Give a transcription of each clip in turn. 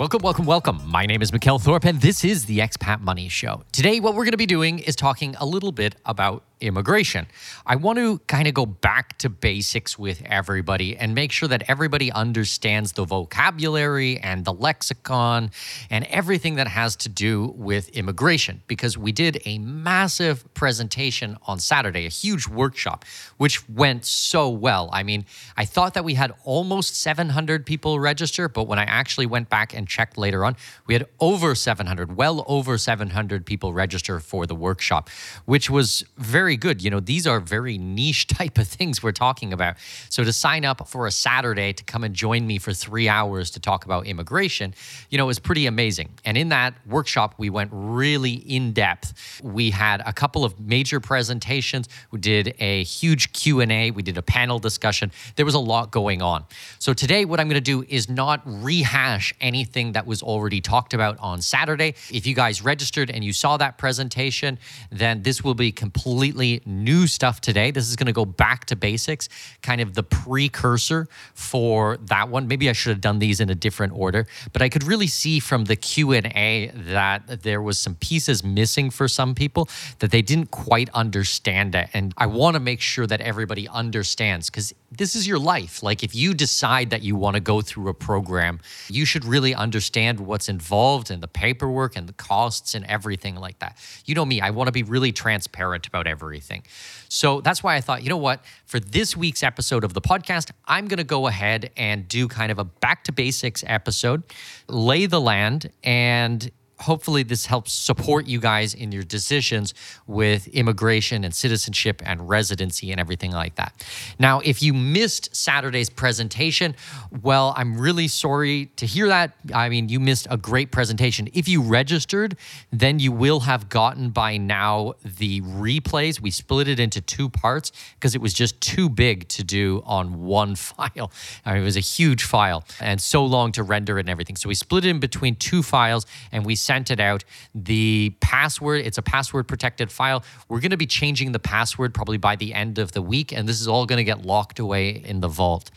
Welcome, welcome, welcome. My name is Mikkel Thorup, and this is the Expat Money Show. Today, what we're going to be doing is talking a little bit about immigration. I want to kind of go back to basics with everybody and make sure that everybody understands the vocabulary and the lexicon and everything that has to do with immigration because we did a massive presentation on Saturday, a huge workshop, which went so well. I mean, I thought that we had almost 700 people register, but when I actually went back and checked later on, we had over 700, well over 700 people register for the workshop, which was very very good. You know, these are very niche type of things we're talking about. So to sign up for a Saturday to come and join me for three hours to talk about immigration, you know, is pretty amazing. And in that workshop, we went really in depth. We had a couple of major presentations. We did a huge Q and A. We did a panel discussion. There was a lot going on. So today, what I'm going to do is not rehash anything that was already talked about on Saturday. If you guys registered and you saw that presentation, then this will be completely new stuff today. This is going to go back to basics, kind of the precursor for that one. Maybe I should have done these in a different order, but I could really see from the Q&A that there was some pieces missing for some people that they didn't quite understand it. And I want to make sure that everybody understands cuz this is your life. Like if you decide that you want to go through a program, you should really understand what's involved and the paperwork and the costs and everything like that. You know me, I want to be really transparent about everything. So that's why I thought, you know what, for this week's episode of the podcast, I'm going to go ahead and do kind of a back to basics episode, lay the land and hopefully this helps support you guys in your decisions with immigration and citizenship and residency and everything like that. Now, if you missed Saturday's presentation, well, I'm really sorry to hear that. I mean, you missed a great presentation. If you registered, then you will have gotten by now the replays. We split it into two parts because it was just too big to do on one file. I mean, it was a huge file and so long to render and everything. So we split it in between two files and we sent it out. The password, it's a password protected file. We're going to be changing the password probably by the end of the week, and this is all going to get locked away in the vault.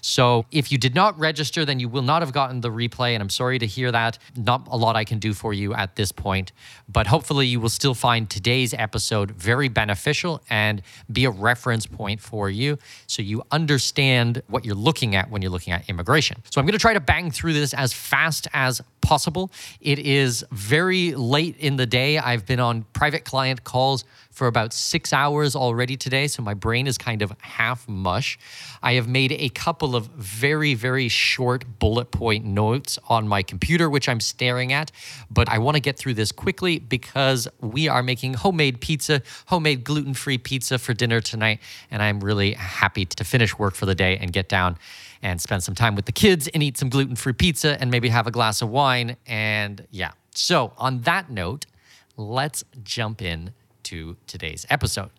So if you did not register, then you will not have gotten the replay. And I'm sorry to hear that. Not a lot I can do for you at this point. But hopefully, you will still find today's episode very beneficial and be a reference point for you so you understand what you're looking at when you're looking at immigration. So I'm going to try to bang through this as fast as possible. It is very late in the day. I've been on private client calls for about six hours already today, so my brain is kind of half mush. I have made a couple of very, very short bullet point notes on my computer, which I'm staring at, but I want to get through this quickly because we are making homemade pizza, homemade gluten free pizza for dinner tonight, and I'm really happy to finish work for the day and get down and spend some time with the kids and eat some gluten free pizza and maybe have a glass of wine. And yeah. So, on that note, let's jump in to today's episode.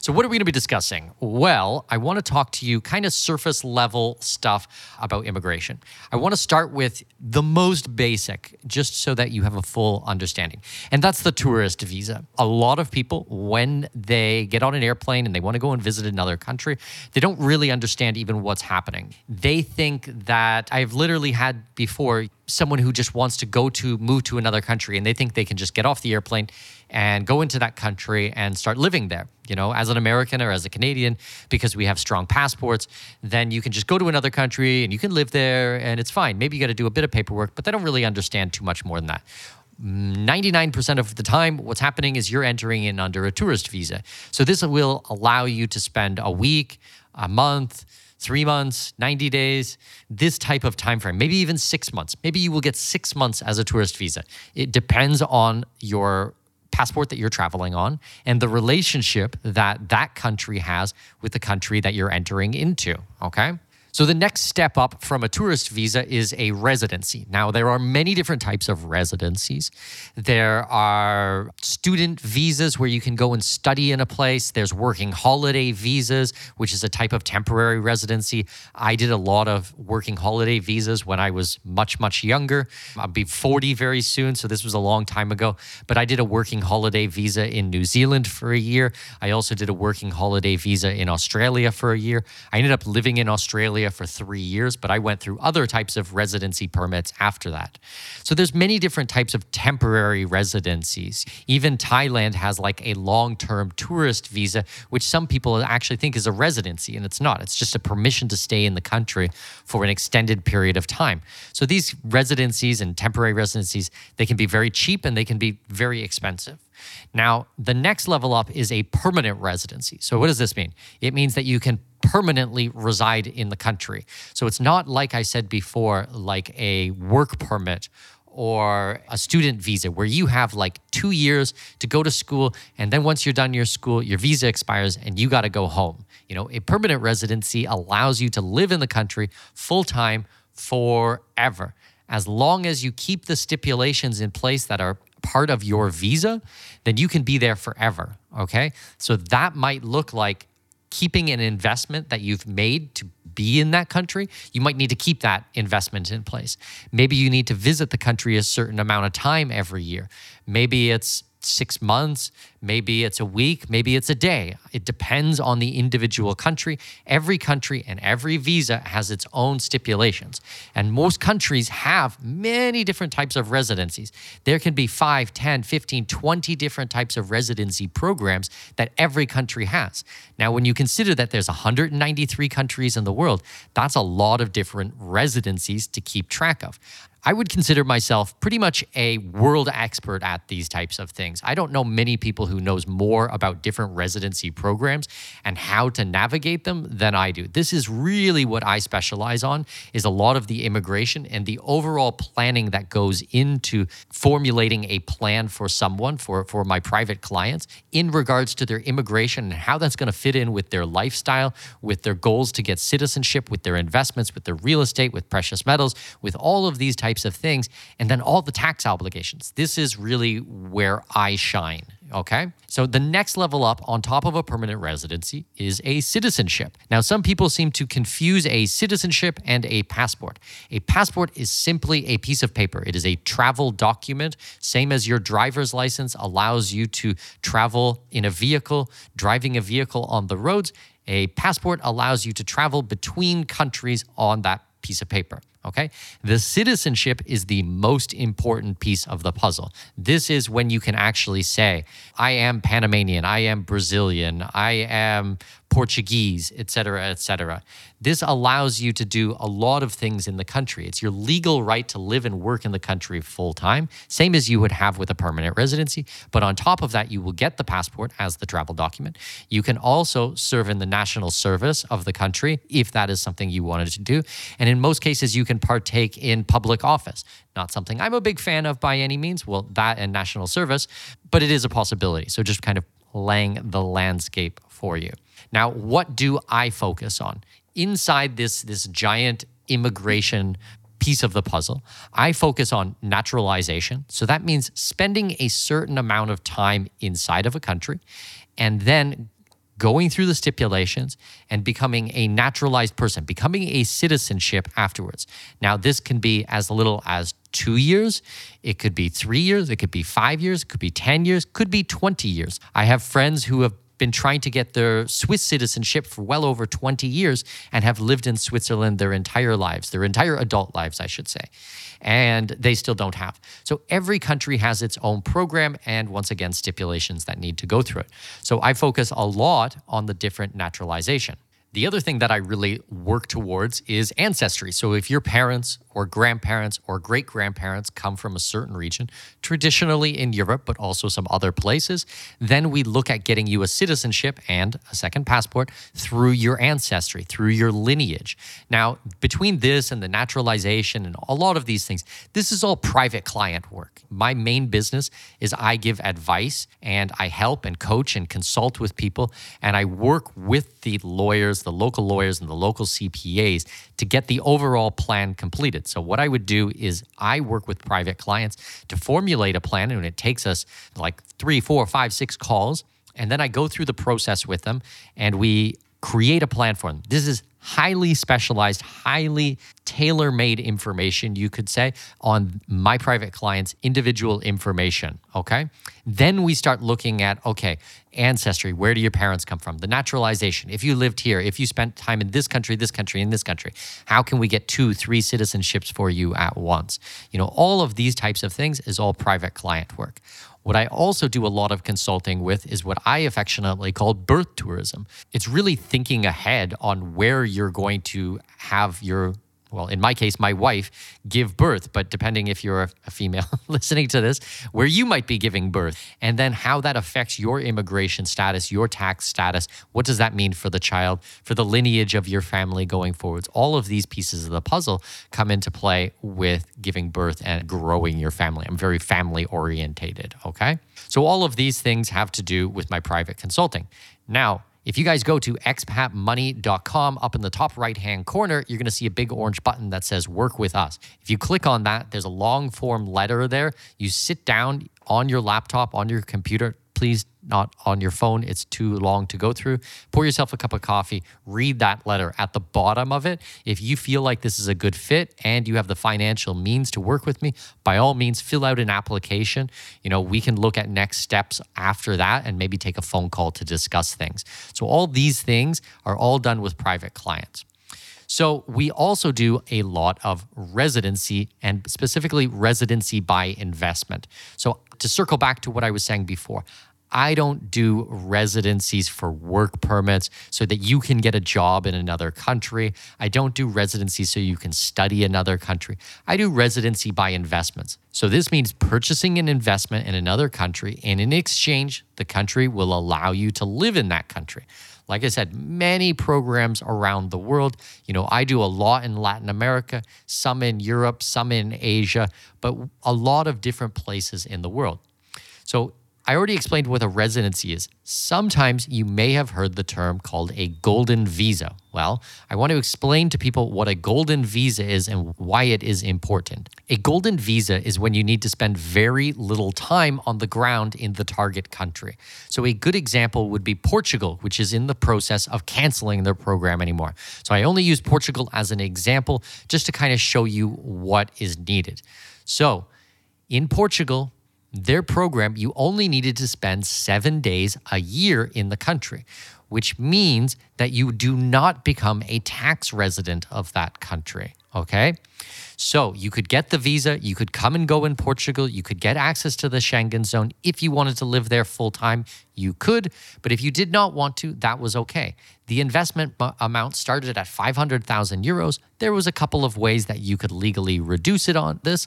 So, what are we going to be discussing? Well, I want to talk to you kind of surface level stuff about immigration. I want to start with the most basic, just so that you have a full understanding. And that's the tourist visa. A lot of people, when they get on an airplane and they want to go and visit another country, they don't really understand even what's happening. They think that I've literally had before someone who just wants to go to move to another country and they think they can just get off the airplane and go into that country and start living there you know as an american or as a canadian because we have strong passports then you can just go to another country and you can live there and it's fine maybe you got to do a bit of paperwork but they don't really understand too much more than that 99% of the time, what's happening is you're entering in under a tourist visa. So, this will allow you to spend a week, a month, three months, 90 days, this type of time frame, maybe even six months. Maybe you will get six months as a tourist visa. It depends on your passport that you're traveling on and the relationship that that country has with the country that you're entering into. Okay. So the next step up from a tourist visa is a residency. Now, there are many different types of residencies. There are student visas where you can go and study in a place. There's working holiday visas, which is a type of temporary residency. I did a lot of working holiday visas when I was much, much younger. I'll be 40 very soon, so this was a long time ago. But I did a working holiday visa in New Zealand for a year. I also did a working holiday visa in Australia for a year. I ended up living in Australia for three years, but I went through other types of residency permits after that. So there's many different types of temporary residencies. Even Thailand has like a long-term tourist visa, which some people actually think is a residency, and it's not. It's just a permission to stay in the country for an extended period of time. So these residencies and temporary residencies, they can be very cheap and they can be very expensive. Now, the next level up is a permanent residency. So, what does this mean? It means that you can permanently reside in the country. So, it's not like I said before, like a work permit or a student visa where you have like two years to go to school and then once you're done your school your visa expires and you got to go home you know a permanent residency allows you to live in the country full time forever as long as you keep the stipulations in place that are part of your visa, then you can be there forever. Okay. So that might look like keeping an investment that you've made to be in that country, you might need to keep that investment in place. Maybe you need to visit the country a certain amount of time every year. Maybe it's six months, maybe it's a week, maybe it's a day. It depends on the individual country. Every country and every visa has its own stipulations. And most countries have many different types of residencies. There can be 5, 10, 15, 20 different types of residency programs that every country has. Now, when you consider that there's 193 countries in the world, that's a lot of different residencies to keep track of. I would consider myself pretty much a world expert at these types of things. I don't know many people who knows more about different residency programs and how to navigate them than I do. This is really what I specialize on is a lot of the immigration and the overall planning that goes into formulating a plan for someone for for my private clients in regards to their immigration and how that's going to fit in with their lifestyle, with their goals to get citizenship, with their investments, with their real estate, with precious metals, with all of these types types of things, and then all the tax obligations. This is really where I shine. Okay. So the next level up on top of a permanent residency is a citizenship. Now, some people seem to confuse a citizenship and a passport. A passport is simply a piece of paper, it is a travel document, same as your driver's license allows you to travel in a vehicle, driving a vehicle on the roads. A passport allows you to travel between countries on that piece of paper. Okay. The citizenship is the most important piece of the puzzle. This is when you can actually say, I am Panamanian, I am Brazilian, I am Portuguese, et cetera, et cetera. This allows you to do a lot of things in the country. It's your legal right to live and work in the country full time, same as you would have with a permanent residency. But on top of that, you will get the passport as the travel document. You can also serve in the national service of the country if that is something you wanted to do. And in most cases, you can partake in public office. Not something I'm a big fan of by any means. Well, that and national service, but it is a possibility. So just kind of laying the landscape for you. Now, what do I focus on? Inside this, this giant immigration piece of the puzzle, I focus on naturalization. So that means spending a certain amount of time inside of a country and then going through the stipulations and becoming a naturalized person, becoming a citizenship afterwards. Now, this can be as little as two years, it could be three years, it could be five years, it could be 10 years, could be 20 years. I have friends who have been trying to get their Swiss citizenship for well over 20 years and have lived in Switzerland their entire lives, their entire adult lives, I should say. And they still don't have. So every country has its own program and, once again, stipulations that need to go through it. So I focus a lot on the different naturalization. The other thing that I really work towards is ancestry. So if your parents or grandparents or great grandparents come from a certain region, traditionally in Europe, but also some other places, then we look at getting you a citizenship and a second passport through your ancestry, through your lineage. Now, between this and the naturalization and a lot of these things, this is all private client work. My main business is I give advice and I help and coach and consult with people, and I work with the lawyers the local lawyers and the local CPAs to get the overall plan completed. So, what I would do is I work with private clients to formulate a plan, and it takes us like three, four, five, six calls. And then I go through the process with them and we create a plan for them. This is highly specialized, highly tailor made information, you could say, on my private clients' individual information. Okay. Then we start looking at, okay, ancestry. Where do your parents come from? The naturalization. If you lived here, if you spent time in this country, this country, in this country, how can we get two, three citizenships for you at once? You know, all of these types of things is all private client work. What I also do a lot of consulting with is what I affectionately call birth tourism. It's really thinking ahead on where you're going to have your well, in my case, my wife, give birth, but depending if you're a, female listening to this, where you might be giving birth, and then how that affects your immigration status, your tax status. What does that mean for the child, for the lineage of your family going forwards? All of these pieces of the puzzle come into play with giving birth and growing your family. I'm very family orientated, okay? So all of these things have to do with my private consulting. Now, if you guys go to expatmoney.com, up in the top right hand corner, you're going to see a big orange button that says Work with Us. If you click on that, there's a long form letter there. You sit down on your laptop, on your computer, please not on your phone. It's too long to go through. Pour yourself a cup of coffee, read that letter at the bottom of it. If you feel like this is a good fit and you have the financial means to work with me, by all means, fill out an application. You know, we can look at next steps after that and maybe take a phone call to discuss things. So, all these things are all done with private clients. So, we also do a lot of residency and specifically residency by investment. So, to circle back to what I was saying before, I don't do residencies for work permits so that you can get a job in another country. I don't do residencies so you can study another country. I do residency by investments. So this means purchasing an investment in another country, and in exchange, the country will allow you to live in that country. Like I said, many programs around the world. You know, I do a lot in Latin America, some in Europe, some in Asia, but a lot of different places in the world. So I already explained what a residency is. Sometimes you may have heard the term called a golden visa. Well, I want to explain to people what a golden visa is and why it is important. A golden visa is when you need to spend very little time on the ground in the target country. So, a good example would be Portugal, which is in the process of canceling their program anymore. So, I only use Portugal as an example just to kind of show you what is needed. So, in Portugal, their program, you only needed to spend seven days a year in the country, which means that you do not become a tax resident of that country. Okay. So you could get the visa, you could come and go in Portugal, you could get access to the Schengen zone. If you wanted to live there full time, you could. But if you did not want to, that was okay. The investment amount started at 500,000 euros. There was a couple of ways that you could legally reduce it on this,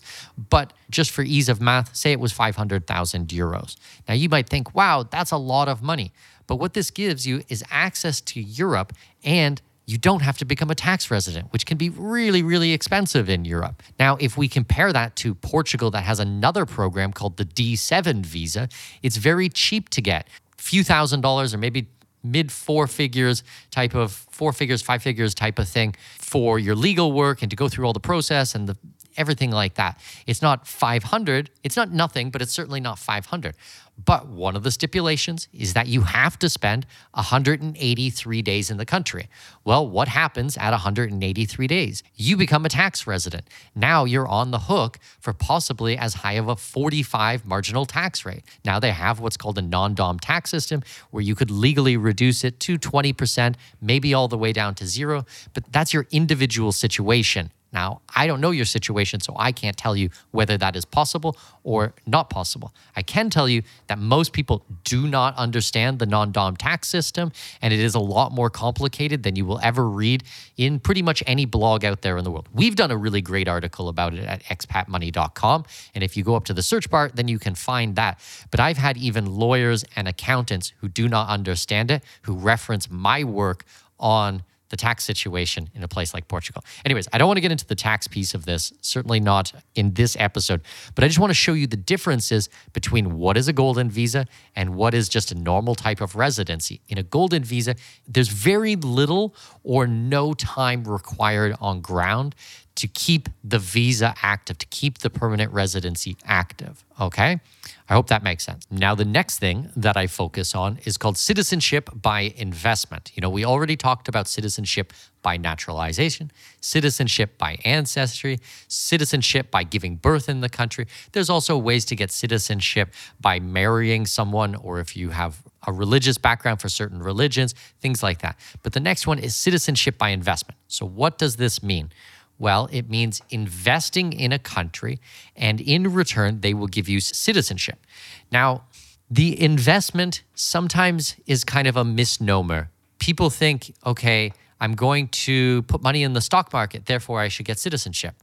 but just for ease of math, say it was 500,000 euros. Now you might think, wow, that's a lot of money. But what this gives you is access to Europe and you don't have to become a tax resident, which can be really, really expensive in Europe. Now, if we compare that to Portugal, that has another program called the D7 visa, it's very cheap to get. A few thousand dollars or maybe mid four figures type of four figures, five figures type of thing for your legal work and to go through all the process and the everything like that. It's not 500. It's not nothing, but it's certainly not 500. But one of the stipulations is that you have to spend 183 days in the country. Well, what happens at 183 days? You become a tax resident. Now you're on the hook for possibly as high of a 45 marginal tax rate. Now they have what's called a non dom tax system where you could legally reduce it to 20%, maybe all the way down to zero, but that's your individual situation. Now, I don't know your situation, so I can't tell you whether that is possible or not possible. I can tell you that most people do not understand the non dom tax system, and it is a lot more complicated than you will ever read in pretty much any blog out there in the world. We've done a really great article about it at expatmoney.com, and if you go up to the search bar, then you can find that. But I've had even lawyers and accountants who do not understand it, who reference my work on the tax situation in a place like Portugal. Anyways, I don't want to get into the tax piece of this, certainly not in this episode, but I just want to show you the differences between what is a golden visa and what is just a normal type of residency. In a golden visa, there's very little or no time required on ground to keep the visa active, to keep the permanent residency active. Okay. I hope that makes sense. Now, the next thing that I focus on is called citizenship by investment. You know, we already talked about citizenship by naturalization, citizenship by ancestry, citizenship by giving birth in the country. There's also ways to get citizenship by marrying someone, or if you have a religious background for certain religions, things like that. But the next one is citizenship by investment. So, what does this mean? Well, it means investing in a country, and in return, they will give you citizenship. Now, the investment sometimes is kind of a misnomer. People think, okay, I'm going to put money in the stock market, therefore I should get citizenship.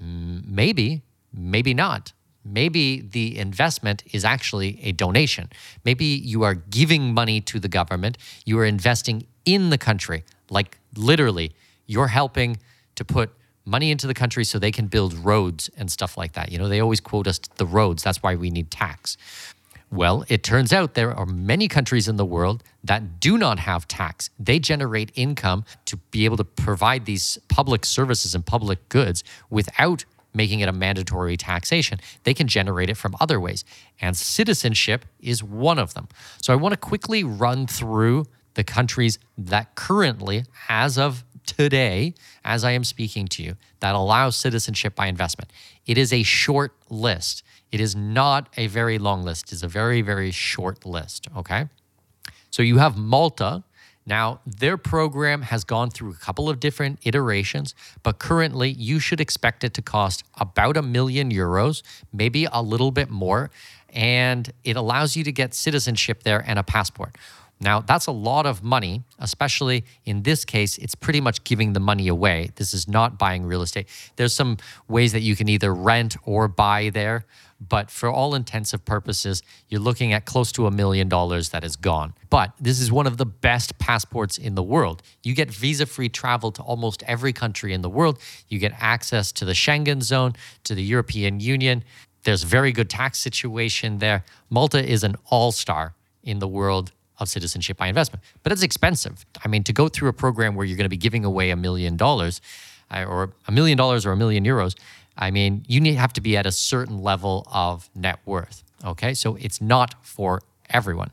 Maybe, maybe not. Maybe the investment is actually a donation. Maybe you are giving money to the government, you are investing in the country. Like literally, you're helping to put money into the country so they can build roads and stuff like that. You know, they always quote us the roads. That's why we need tax. Well, it turns out there are many countries in the world that do not have tax. They generate income to be able to provide these public services and public goods without making it a mandatory taxation. They can generate it from other ways. And citizenship is one of them. So I want to quickly run through the countries that currently, as of today, as I am speaking to you, that allows citizenship by investment. It is a short list. It is not a very long list. It's a very, very short list. Okay. So you have Malta. Now, their program has gone through a couple of different iterations, but currently you should expect it to cost about a million euros, maybe a little bit more. And it allows you to get citizenship there and a passport. Now, that's a lot of money, especially in this case, it's pretty much giving the money away. This is not buying real estate. There's some ways that you can either rent or buy there, but for all intensive purposes, you're looking at close to a million dollars that is gone. But this is one of the best passports in the world. You get visa free travel to almost every country in the world, you get access to the Schengen zone, to the European Union. There's very good tax situation there. Malta is an all-star in the world of citizenship by investment. But it's expensive. I mean, to go through a program where you're going to be giving away a million dollars uh, or a million dollars or a million euros, I mean, you need have to be at a certain level of net worth. Okay. So it's not for everyone.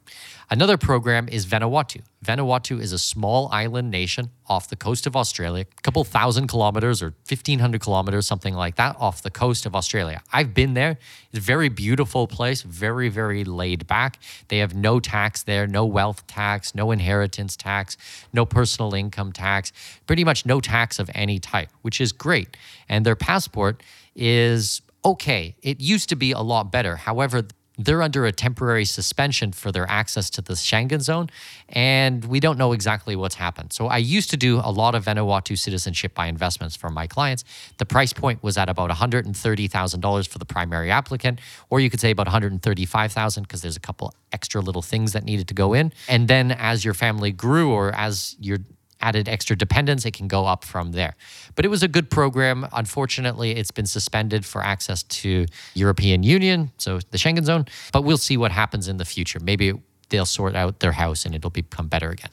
Another program is Vanuatu. Vanuatu is a small island nation off the coast of Australia, a couple thousand kilometers or 1,500 kilometers, something like that, off the coast of Australia. I've been there. It's a very beautiful place, very, very laid back. They have no tax there, no wealth tax, no inheritance tax, no personal income tax, pretty much no tax of any type, which is great. And their passport is okay. It used to be a lot better. However, they're under a temporary suspension for their access to the Schengen zone, and we don't know exactly what's happened. So I used to do a lot of Vanuatu citizenship by investments for my clients. The price point was at about $130,000 for the primary applicant, or you could say about $135,000 because there's a couple extra little things that needed to go in. And then as your family grew or as your added extra dependence, it can go up from there. But it was a good program. Unfortunately, it's been suspended for access to European Union, so the Schengen zone. But we'll see what happens in the future. Maybe they'll sort out their house and it'll become better again.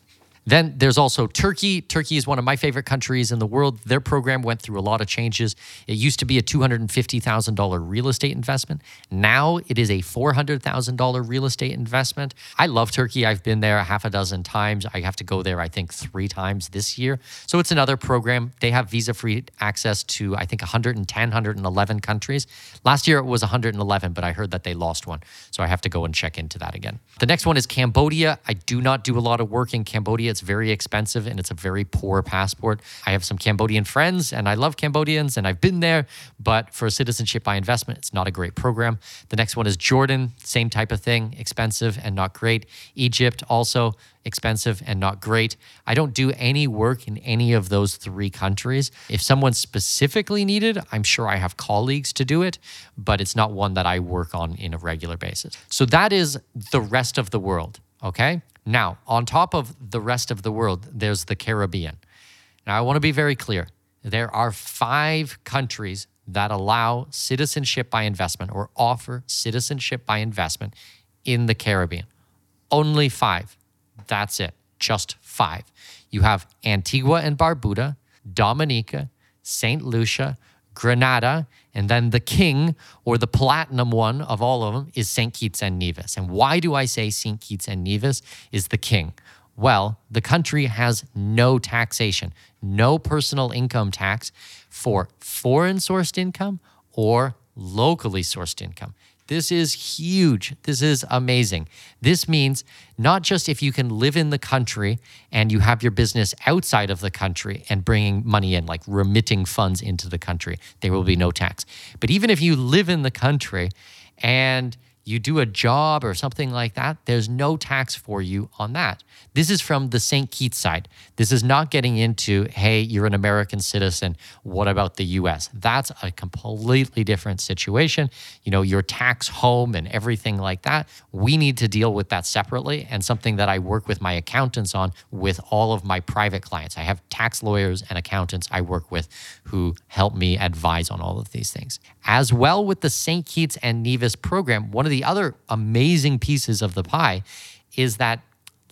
Then there's also Turkey. Turkey is one of my favorite countries in the world. Their program went through a lot of changes. It used to be a $250,000 real estate investment. Now it is a $400,000 real estate investment. I love Turkey. I've been there a half a dozen times. I have to go there, I think, three times this year. So it's another program. They have visa free access to, I think, 110, 111 countries. Last year it was 111, but I heard that they lost one. So I have to go and check into that again. The next one is Cambodia. I do not do a lot of work in Cambodia. Very expensive and it's a very poor passport. I have some Cambodian friends and I love Cambodians and I've been there, but for citizenship by investment, it's not a great program. The next one is Jordan, same type of thing, expensive and not great. Egypt also expensive and not great. I don't do any work in any of those three countries. If someone specifically needed, I'm sure I have colleagues to do it, but it's not one that I work on in a regular basis. So that is the rest of the world, okay? Now, on top of the rest of the world, there's the Caribbean. Now, I want to be very clear. There are five countries that allow citizenship by investment or offer citizenship by investment in the Caribbean. Only five. That's it. Just five. You have Antigua and Barbuda, Dominica, St. Lucia, Grenada, and then the king or the platinum one of all of them is St. Kitts and Nevis. And why do I say St. Kitts and Nevis is the king? Well, the country has no taxation, no personal income tax for foreign sourced income or locally sourced income. This is huge. This is amazing. This means not just if you can live in the country and you have your business outside of the country and bringing money in, like remitting funds into the country, there will be no tax. But even if you live in the country and you do a job or something like that, there's no tax for you on that. This is from the St. Kitts side. This is not getting into, hey, you're an American citizen. What about the US? That's a completely different situation. You know, your tax home and everything like that. We need to deal with that separately and something that I work with my accountants on with all of my private clients. I have tax lawyers and accountants I work with who help me advise on all of these things. As well with the St. Kitts and Nevis program, one of the the other amazing pieces of the pie is that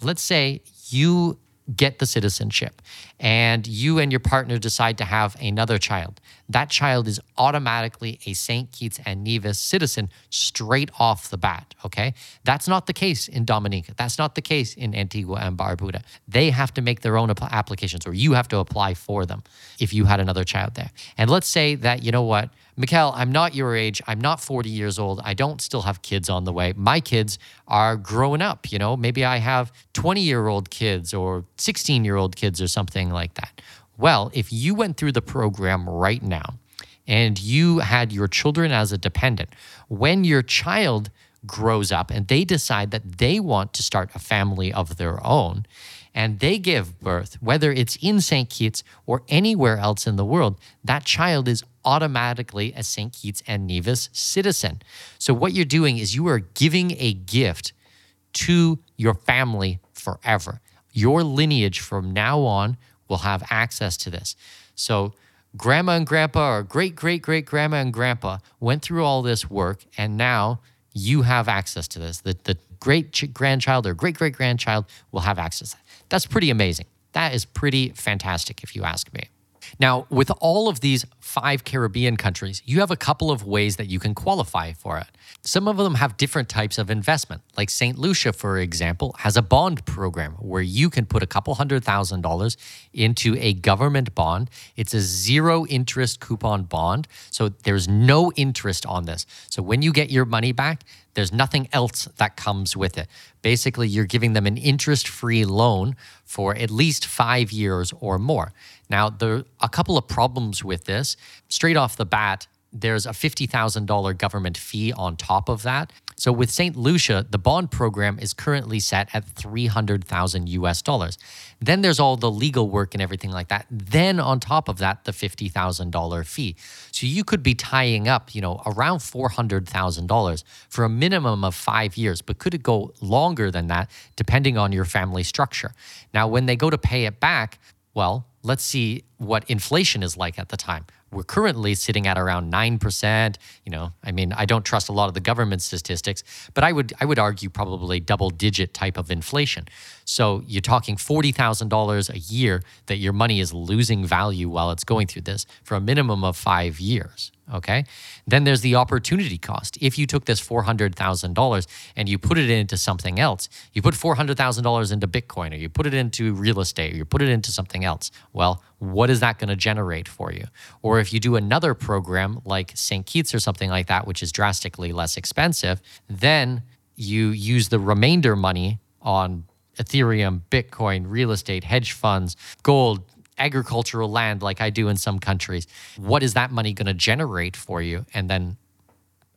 let's say you get the citizenship and you and your partner decide to have another child, that child is automatically a St. Kitts and Nevis citizen straight off the bat. Okay. That's not the case in Dominica. That's not the case in Antigua and Barbuda. They have to make their own applications or you have to apply for them if you had another child there. And let's say that, you know what? Mikkel, I'm not your age. I'm not 40 years old. I don't still have kids on the way. My kids are growing up. You know, maybe I have 20 year old kids or 16 year old kids or something like that. Well, if you went through the program right now and you had your children as a dependent, when your child grows up and they decide that they want to start a family of their own, and they give birth, whether it's in St. Kitts or anywhere else in the world, that child is automatically a St. Kitts and Nevis citizen. So, what you're doing is you are giving a gift to your family forever. Your lineage from now on will have access to this. So, grandma and grandpa, or great great great grandma and grandpa, went through all this work, and now you have access to this. The, the great grandchild or great great grandchild will have access. That's pretty amazing. That is pretty fantastic, if you ask me. Now, with all of these five Caribbean countries, you have a couple of ways that you can qualify for it. Some of them have different types of investment. Like St. Lucia, for example, has a bond program where you can put a couple hundred thousand dollars into a government bond. It's a zero interest coupon bond. So there's no interest on this. So when you get your money back, there's nothing else that comes with it. Basically, you're giving them an interest free loan for at least five years or more. Now, there are a couple of problems with this. Straight off the bat, there's a $50,000 government fee on top of that. So with St. Lucia, the bond program is currently set at 300,000 US dollars. Then there's all the legal work and everything like that. Then on top of that, the $50,000 fee. So you could be tying up, you know, around $400,000 for a minimum of 5 years, but could it go longer than that depending on your family structure. Now when they go to pay it back, well, let's see what inflation is like at the time. we're currently sitting at around 9%. You know, I mean, I don't trust a lot of the government statistics, but I would I would argue probably double digit type of inflation. So you're talking $40,000 a year that your money is losing value while it's going through this for a minimum of 5 years. Okay. Then there's the opportunity cost. If you took this $400,000 and you put it into something else, you put $400,000 into Bitcoin or you put it into real estate or you put it into something else, well, what is that going to generate for you? Or if you do another program like St. Kitts or something like that, which is drastically less expensive, then you use the remainder money on Ethereum, Bitcoin, real estate, hedge funds, gold, agricultural land like I do in some countries, what is that money going to generate for you? And then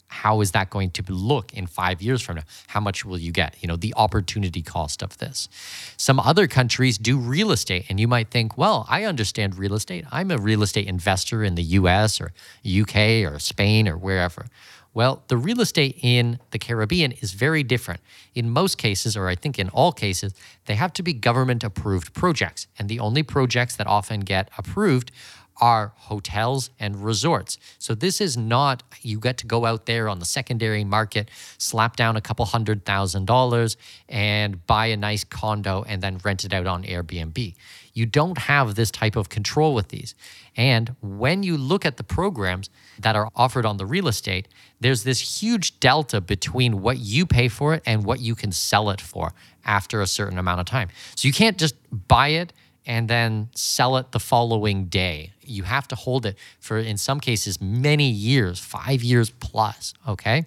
how is that going to look in five years from now? How much will you get? You know, the opportunity cost of this. Some other countries do real estate, and you might think, well, I understand real estate. I'm a real estate investor in the US or UK or Spain or wherever. Well, the real estate in the Caribbean is very different. In most cases, or I think in all cases, they have to be government approved projects. And the only projects that often get approved are hotels and resorts. So this is not you get to go out there on the secondary market, slap down a couple hundred thousand dollars and buy a nice condo and then rent it out on Airbnb. You don't have this type of control with these. And when you look at the programs that are offered on the real estate, there's this huge delta between what you pay for it and what you can sell it for after a certain amount of time. So you can't just buy it and then sell it the following day. You have to hold it for, in some cases, many years, five years plus. Okay.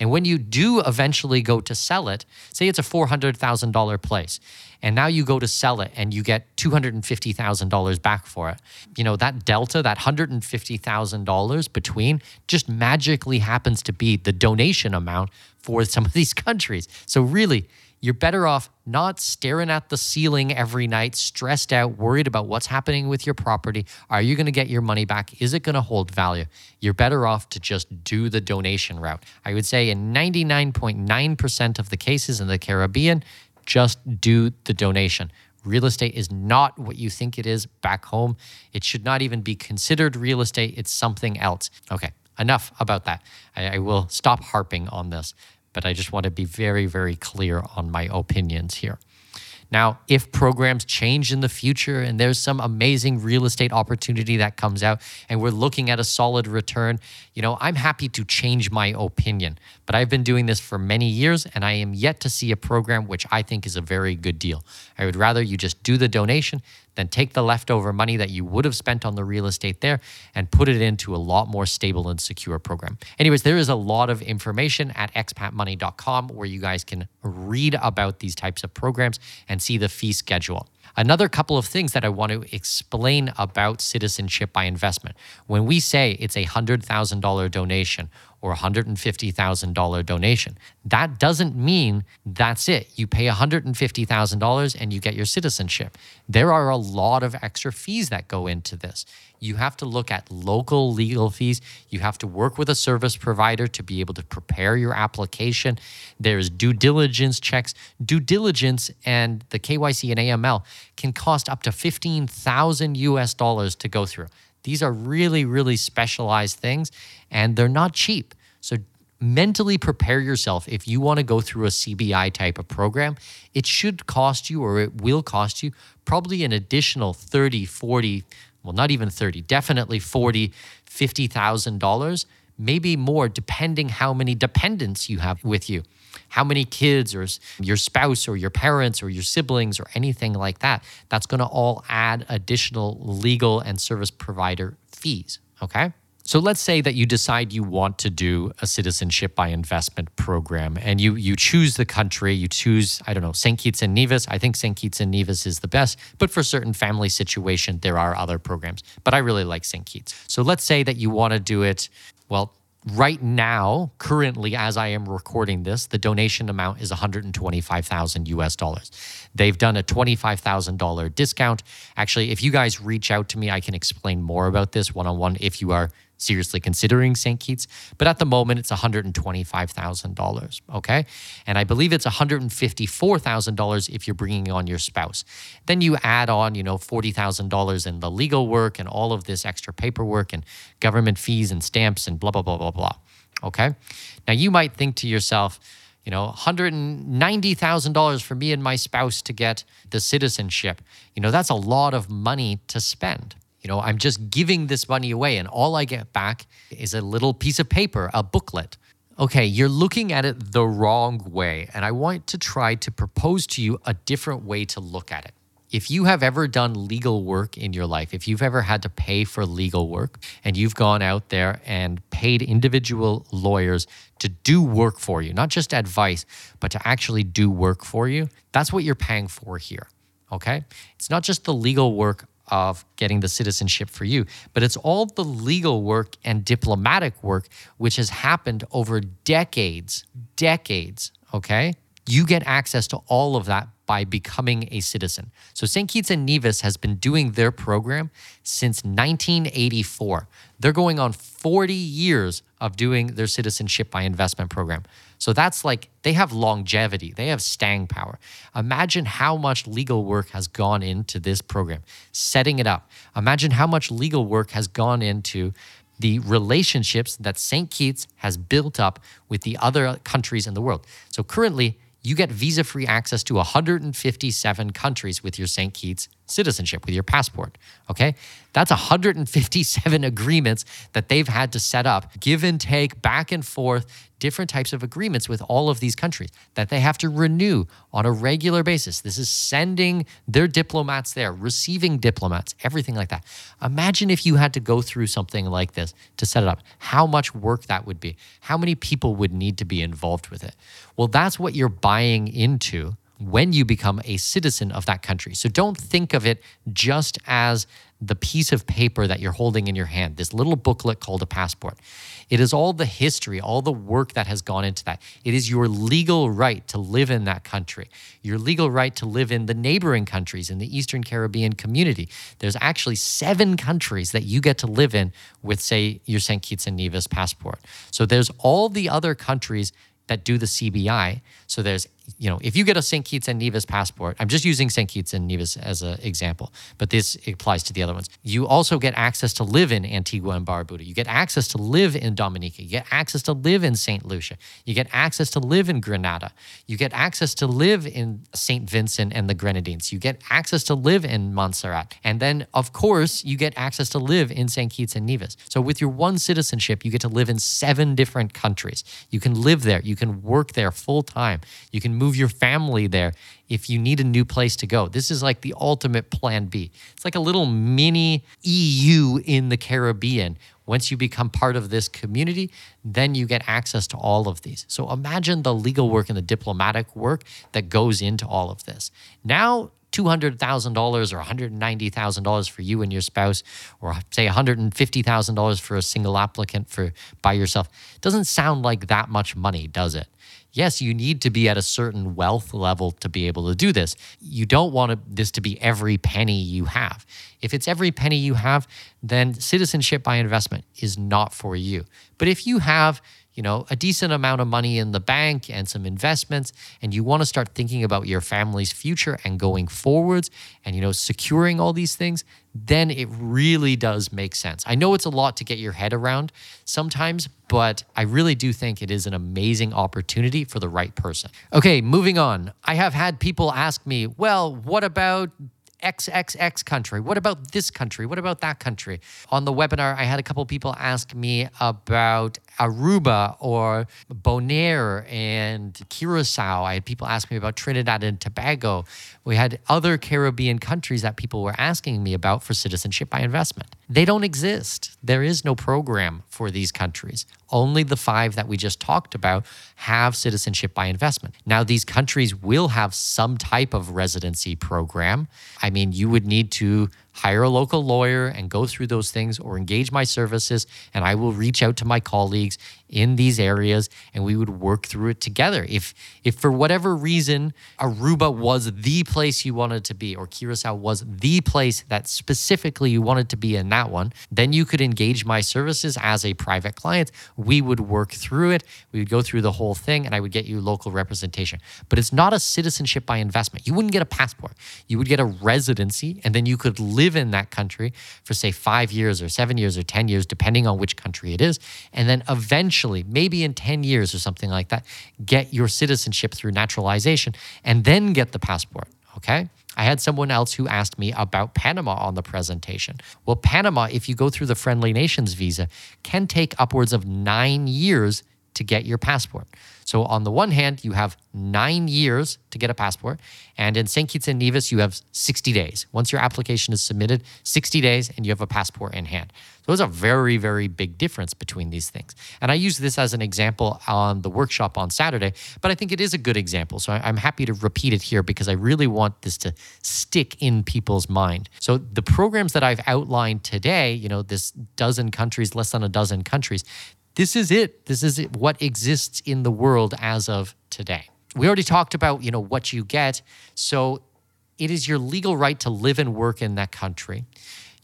And when you do eventually go to sell it, say it's a $400,000 place, and now you go to sell it and you get $250,000 back for it. You know, that delta, that $150,000 between, just magically happens to be the donation amount for some of these countries. So, really, you're better off not staring at the ceiling every night, stressed out, worried about what's happening with your property. Are you going to get your money back? Is it going to hold value? You're better off to just do the donation route. I would say in 99.9% of the cases in the Caribbean, just do the donation. Real estate is not what you think it is back home. It should not even be considered real estate. It's something else. Okay, enough about that. I, I will stop harping on this but I just want to be very, very clear on my opinions here. Now, if programs change in the future and there's some amazing real estate opportunity that comes out and we're looking at a solid return, you know, I'm happy to change my opinion. But I've been doing this for many years and I am yet to see a program which I think is a very good deal. I would rather you just do the donation then take the leftover money that you would have spent on the real estate there and put it into a lot more stable and secure program. Anyways, there is a lot of information at expatmoney.com where you guys can read about these types of programs and see the fee schedule. Another couple of things that I want to explain about citizenship by investment. When we say it's a $100,000 donation or $150,000 donation. That doesn't mean that's it. You pay $150,000 and you get your citizenship. There are a lot of extra fees that go into this. You have to look at local legal fees. You have to work with a service provider to be able to prepare your application. There's due diligence checks. Due diligence and the KYC and AML can cost up to 15,000 US dollars to go through. These are really, really specialized things and they're not cheap. So mentally prepare yourself if you want to go through a CBI type of program. It should cost you or it will cost you probably an additional 30, 40, well, not even 30, definitely 40, $50,000, maybe more, depending how many dependents you have with you how many kids or your spouse or your parents or your siblings or anything like that. That's going to all add additional legal and service provider fees. Okay. So let's say that you decide you want to do a citizenship by investment program and you you choose the country, you choose, I don't know, St. Kitts and Nevis. I think St. Kitts and Nevis is the best, but for certain family situation, there are other programs. But I really like St. Kitts. So let's say that you want to do it, well, right now, currently, as I am recording this, the donation amount is 125,000 US dollars. They've done a $25,000 discount. Actually, if you guys reach out to me, I can explain more about this one on one if you are seriously considering St. Kitts, but at the moment it's $125,000, okay? And I believe it's $154,000 if you're bringing on your spouse. Then you add on, you know, $40,000 in the legal work and all of this extra paperwork and government fees and stamps and blah, blah, blah, blah, blah, okay? Now you might think to yourself, you know, $190,000 for me and my spouse to get the citizenship. You know, that's a lot of money to spend. You know, I'm just giving this money away, and all I get back is a little piece of paper, a booklet. Okay, you're looking at it the wrong way, and I want to try to propose to you a different way to look at it. If you have ever done legal work in your life, if you've ever had to pay for legal work and you've gone out there and paid individual lawyers to do work for you, not just advice, but to actually do work for you, that's what you're paying for here. Okay? It's not just the legal work of getting the citizenship for you, but it's all the legal work and diplomatic work which has happened over decades, decades, okay? You get access to all of that by becoming a citizen. So St. Kitts and Nevis has been doing their program since 1984. They're going on 40 years of doing their citizenship by investment program. So that's like they have longevity, they have staying power. Imagine how much legal work has gone into this program, setting it up. Imagine how much legal work has gone into the relationships that St. Kitts has built up with the other countries in the world. So currently, you get visa free access to 157 countries with your St. Kitts citizenship, with your passport. Okay. That's 157 agreements that they've had to set up, give and take, back and forth, different types of agreements with all of these countries that they have to renew on a regular basis. This is sending their diplomats there, receiving diplomats, everything like that. Imagine if you had to go through something like this to set it up, how much work that would be, how many people would need to be involved with it. Well, that's what you're buying into when you become a citizen of that country. So don't think of it just as the piece of paper that you're holding in your hand, this little booklet called a passport. It is all the history, all the work that has gone into that. It is your legal right to live in that country, your legal right to live in the neighboring countries in the Eastern Caribbean community. There's actually seven countries that you get to live in with, say, your St. Kitts and Nevis passport. So there's all the other countries that do the CBI. So there's you know, if you get a St. Kitts and Nevis passport, I'm just using St. Kitts and Nevis as an example, but this applies to the other ones. You also get access to live in Antigua and Barbuda. You get access to live in Dominica. You get access to live in St. Lucia. You get access to live in Grenada. You get access to live in St. Vincent and the Grenadines. You get access to live in Montserrat. And then, of course, you get access to live in St. Kitts and Nevis. So with your one citizenship, you get to live in seven different countries. You can live there. You can work there full time. You can move your family there if you need a new place to go. This is like the ultimate plan B. It's like a little mini EU in the Caribbean. Once you become part of this community, then you get access to all of these. So imagine the legal work and the diplomatic work that goes into all of this. Now, $200,000 or $190,000 for you and your spouse, or say $150,000 for a single applicant for by yourself. Doesn't sound like that much money, does it? yes, you need to be at a certain wealth level to be able to do this. You don't want this to be every penny you have. If it's every penny you have, then citizenship by investment is not for you. But if you have you know, a decent amount of money in the bank and some investments, and you want to start thinking about your family's future and going forwards and, you know, securing all these things, then it really does make sense. I know it's a lot to get your head around sometimes, but I really do think it is an amazing opportunity for the right person. Okay, moving on. I have had people ask me, well, what about XXX country? What about this country? What about that country? On the webinar, I had a couple people ask me about Aruba or Bonaire and Curacao. I had people ask me about Trinidad and Tobago. We had other Caribbean countries that people were asking me about for citizenship by investment. They don't exist. There is no program for these countries. Only the five that we just talked about have citizenship by investment. Now, these countries will have some type of residency program. I mean, you would need to hire a local lawyer and go through those things or engage my services and I will reach out to my colleagues in these areas and we would work through it together. If if for whatever reason Aruba was the place you wanted to be or Curacao was the place that specifically you wanted to be in that one, then you could engage my services as a private client. We would work through it. We would go through the whole thing and I would get you local representation. But it's not a citizenship by investment. You wouldn't get a passport. You would get a residency and then you could live in that country for say 5 years or 7 years or 10 years depending on which country it is and then eventually maybe in 10 years or something like that, get your citizenship through naturalization and then get the passport. Okay. I had someone else who asked me about Panama on the presentation. Well, Panama, if you go through the Friendly Nations visa, can take upwards of nine years to get your passport. So, on the one hand, you have nine years to get a passport. And in St. Kitts and Nevis, you have 60 days. Once your application is submitted, 60 days, and you have a passport in hand. So, there's a very, very big difference between these things. And I use this as an example on the workshop on Saturday, but I think it is a good example. So, I'm happy to repeat it here because I really want this to stick in people's mind. So, the programs that I've outlined today, you know, this dozen countries, less than a dozen countries, this is it. This is it, what exists in the world as of today. We already talked about, you know, what you get. So it is your legal right to live and work in that country.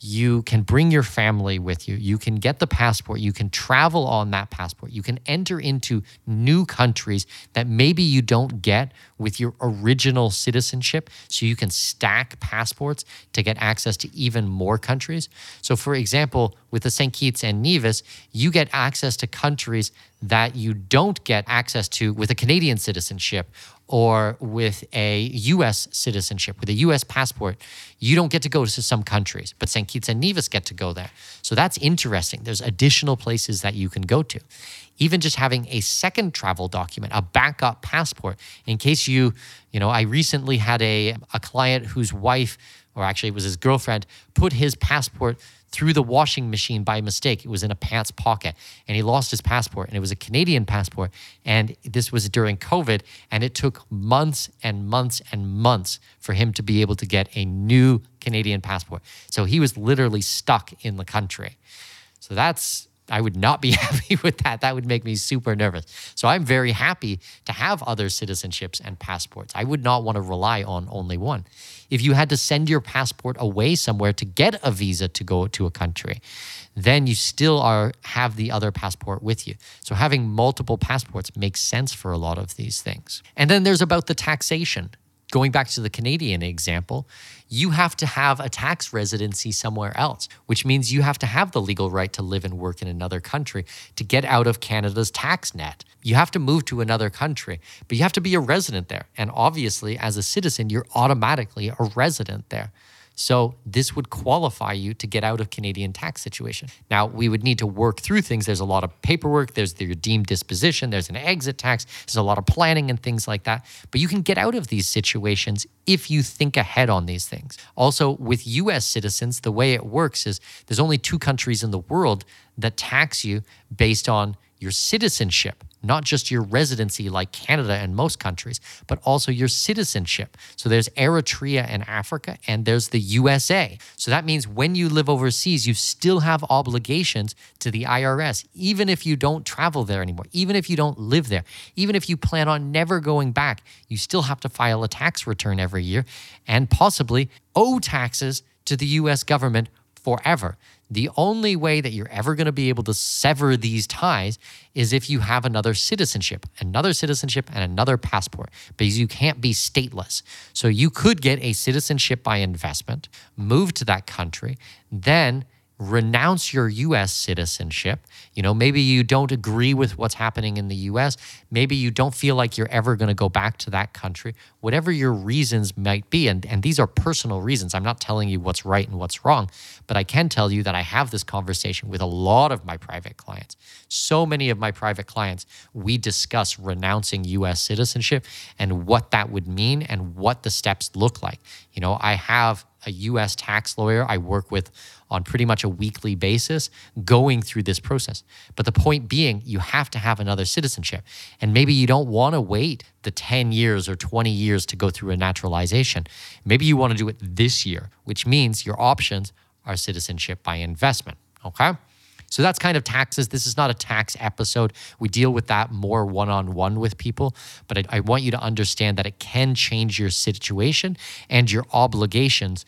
You can bring your family with you. You can get the passport. You can travel on that passport. You can enter into new countries that maybe you don't get with your original citizenship. So you can stack passports to get access to even more countries. So, for example, with the St. Kitts and Nevis, you get access to countries that you don't get access to with a Canadian citizenship or with a US citizenship, with a US passport, you don't get to go to some countries, but St. Kitts and Nevis get to go there. So that's interesting. There's additional places that you can go to. Even just having a second travel document, a backup passport, in case you, you know, I recently had a, a client whose wife, or actually it was his girlfriend, put his passport through the washing machine by mistake. It was in a pants pocket and he lost his passport and it was a Canadian passport. And this was during COVID and it took months and months and months for him to be able to get a new Canadian passport. So he was literally stuck in the country. So that's I would not be happy with that. That would make me super nervous. So I'm very happy to have other citizenships and passports. I would not want to rely on only one. If you had to send your passport away somewhere to get a visa to go to a country, then you still are have the other passport with you. So having multiple passports makes sense for a lot of these things. And then there's about the taxation going back to the Canadian example, you have to have a tax residency somewhere else, which means you have to have the legal right to live and work in another country to get out of Canada's tax net. You have to move to another country, but you have to be a resident there. And obviously, as a citizen, you're automatically a resident there. So this would qualify you to get out of Canadian tax situation. Now we would need to work through things. There's a lot of paperwork. There's the deemed disposition. There's an exit tax. There's a lot of planning and things like that. But you can get out of these situations if you think ahead on these things. Also, with US citizens, the way it works is there's only two countries in the world that tax you based on your citizenship not just your residency like Canada and most countries, but also your citizenship. So there's Eritrea and Africa, and there's the USA. So that means when you live overseas, you still have obligations to the IRS, even if you don't travel there anymore, even if you don't live there, even if you plan on never going back, you still have to file a tax return every year and possibly owe taxes to the US government forever. The only way that you're ever going to be able to sever these ties is if you have another citizenship, another citizenship, and another passport, because you can't be stateless. So you could get a citizenship by investment, move to that country, then renounce your US citizenship. You know, maybe you don't agree with what's happening in the US. Maybe you don't feel like you're ever going to go back to that country. Whatever your reasons might be, and, and these are personal reasons. I'm not telling you what's right and what's wrong, but I can tell you that I have this conversation with a lot of my private clients. So many of my private clients, we discuss renouncing US citizenship and what that would mean and what the steps look like. You know, I have a US tax lawyer I work with on pretty much a weekly basis going through this process. But the point being, you have to have another citizenship. And maybe you don't want to wait the 10 years or 20 years to go through a naturalization. Maybe you want to do it this year, which means your options are citizenship by investment. Okay? So that's kind of taxes. This is not a tax episode. We deal with that more one on one with people, but I, I, want you to understand that it can change your situation and your obligations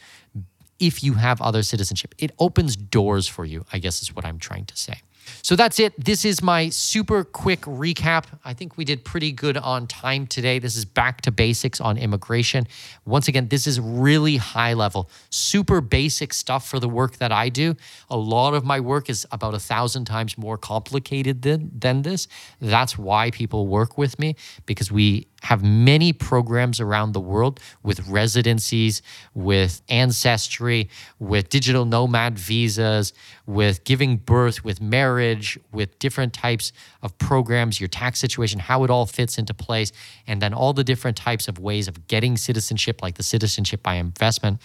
if you have other citizenship. It opens doors for you, I guess is what I'm trying to say. So that's it. This is my super quick recap. I think we did pretty good on time today. This is back to basics on immigration. Once again, this is really high level, super basic stuff for the work that I do. A lot of my work is about a thousand times more complicated than, than this. That's why people work with me because we have many programs around the world with residencies, with ancestry, with digital nomad visas, with giving birth, with marriage, with different types of programs, your tax situation, how it all fits into place, and then all the different types of ways of getting citizenship, like the citizenship by investment,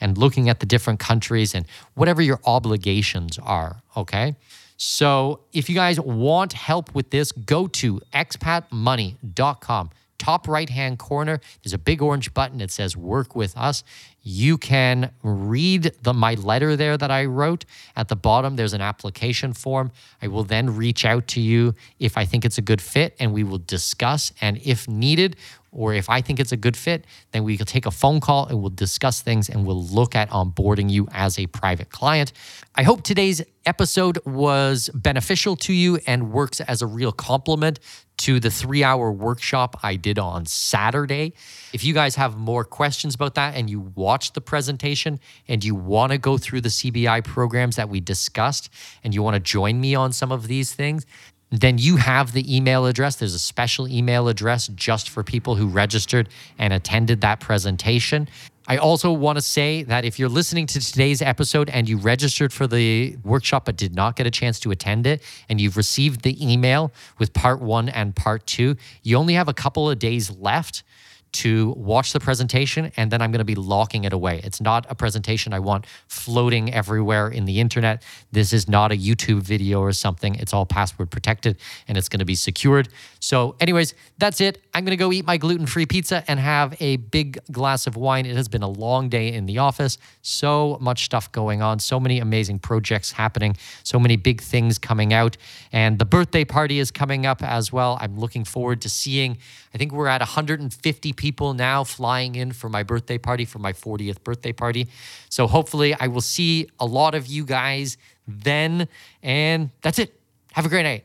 and looking at the different countries and whatever your obligations are. Okay. So if you guys want help with this, go to expatmoney.com top right hand corner, there's a big orange button. It says work with us. You can read the, my letter there that I wrote. At the bottom, there's an application form. I will then reach out to you if I think it's a good fit and we will discuss. And if needed, or if I think it's a good fit, then we can take a phone call and we'll discuss things and we'll look at onboarding you as a private client. I hope today's episode was beneficial to you and works as a real complement to the three hour workshop I did on Saturday. If you guys have more questions about that and you watched the presentation and you want to go through the CBI programs that we discussed and you want to join me on some of these things, then you have the email address. There's a special email address just for people who registered and attended that presentation. I also want to say that if you're listening to today's episode and you registered for the workshop but did not get a chance to attend it, and you've received the email with part one and part two, you only have a couple of days left to watch the presentation and then I'm going to be locking it away. It's not a presentation I want floating everywhere in the internet. This is not a YouTube video or something. It's all password protected and it's going to be secured. So, anyways, that's it. I'm going to go eat my gluten free pizza and have a big glass of wine. It has been a long day in the office. So much stuff going on, so many amazing projects happening, so many big things coming out. And the birthday party is coming up as well. I'm looking forward to seeing, I think we're at 150 people now flying in for my birthday party, for my 40th birthday party. So hopefully, I will see a lot of you guys then. And that's it. Have a great night.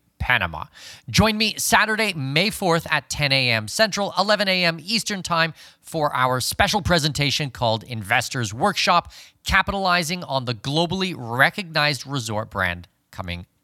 Panama. Join me Saturday, May 4th at 10 a.m. Central, 11 a.m. Eastern Time for our special presentation called Investors Workshop, capitalizing on the globally recognized resort brand coming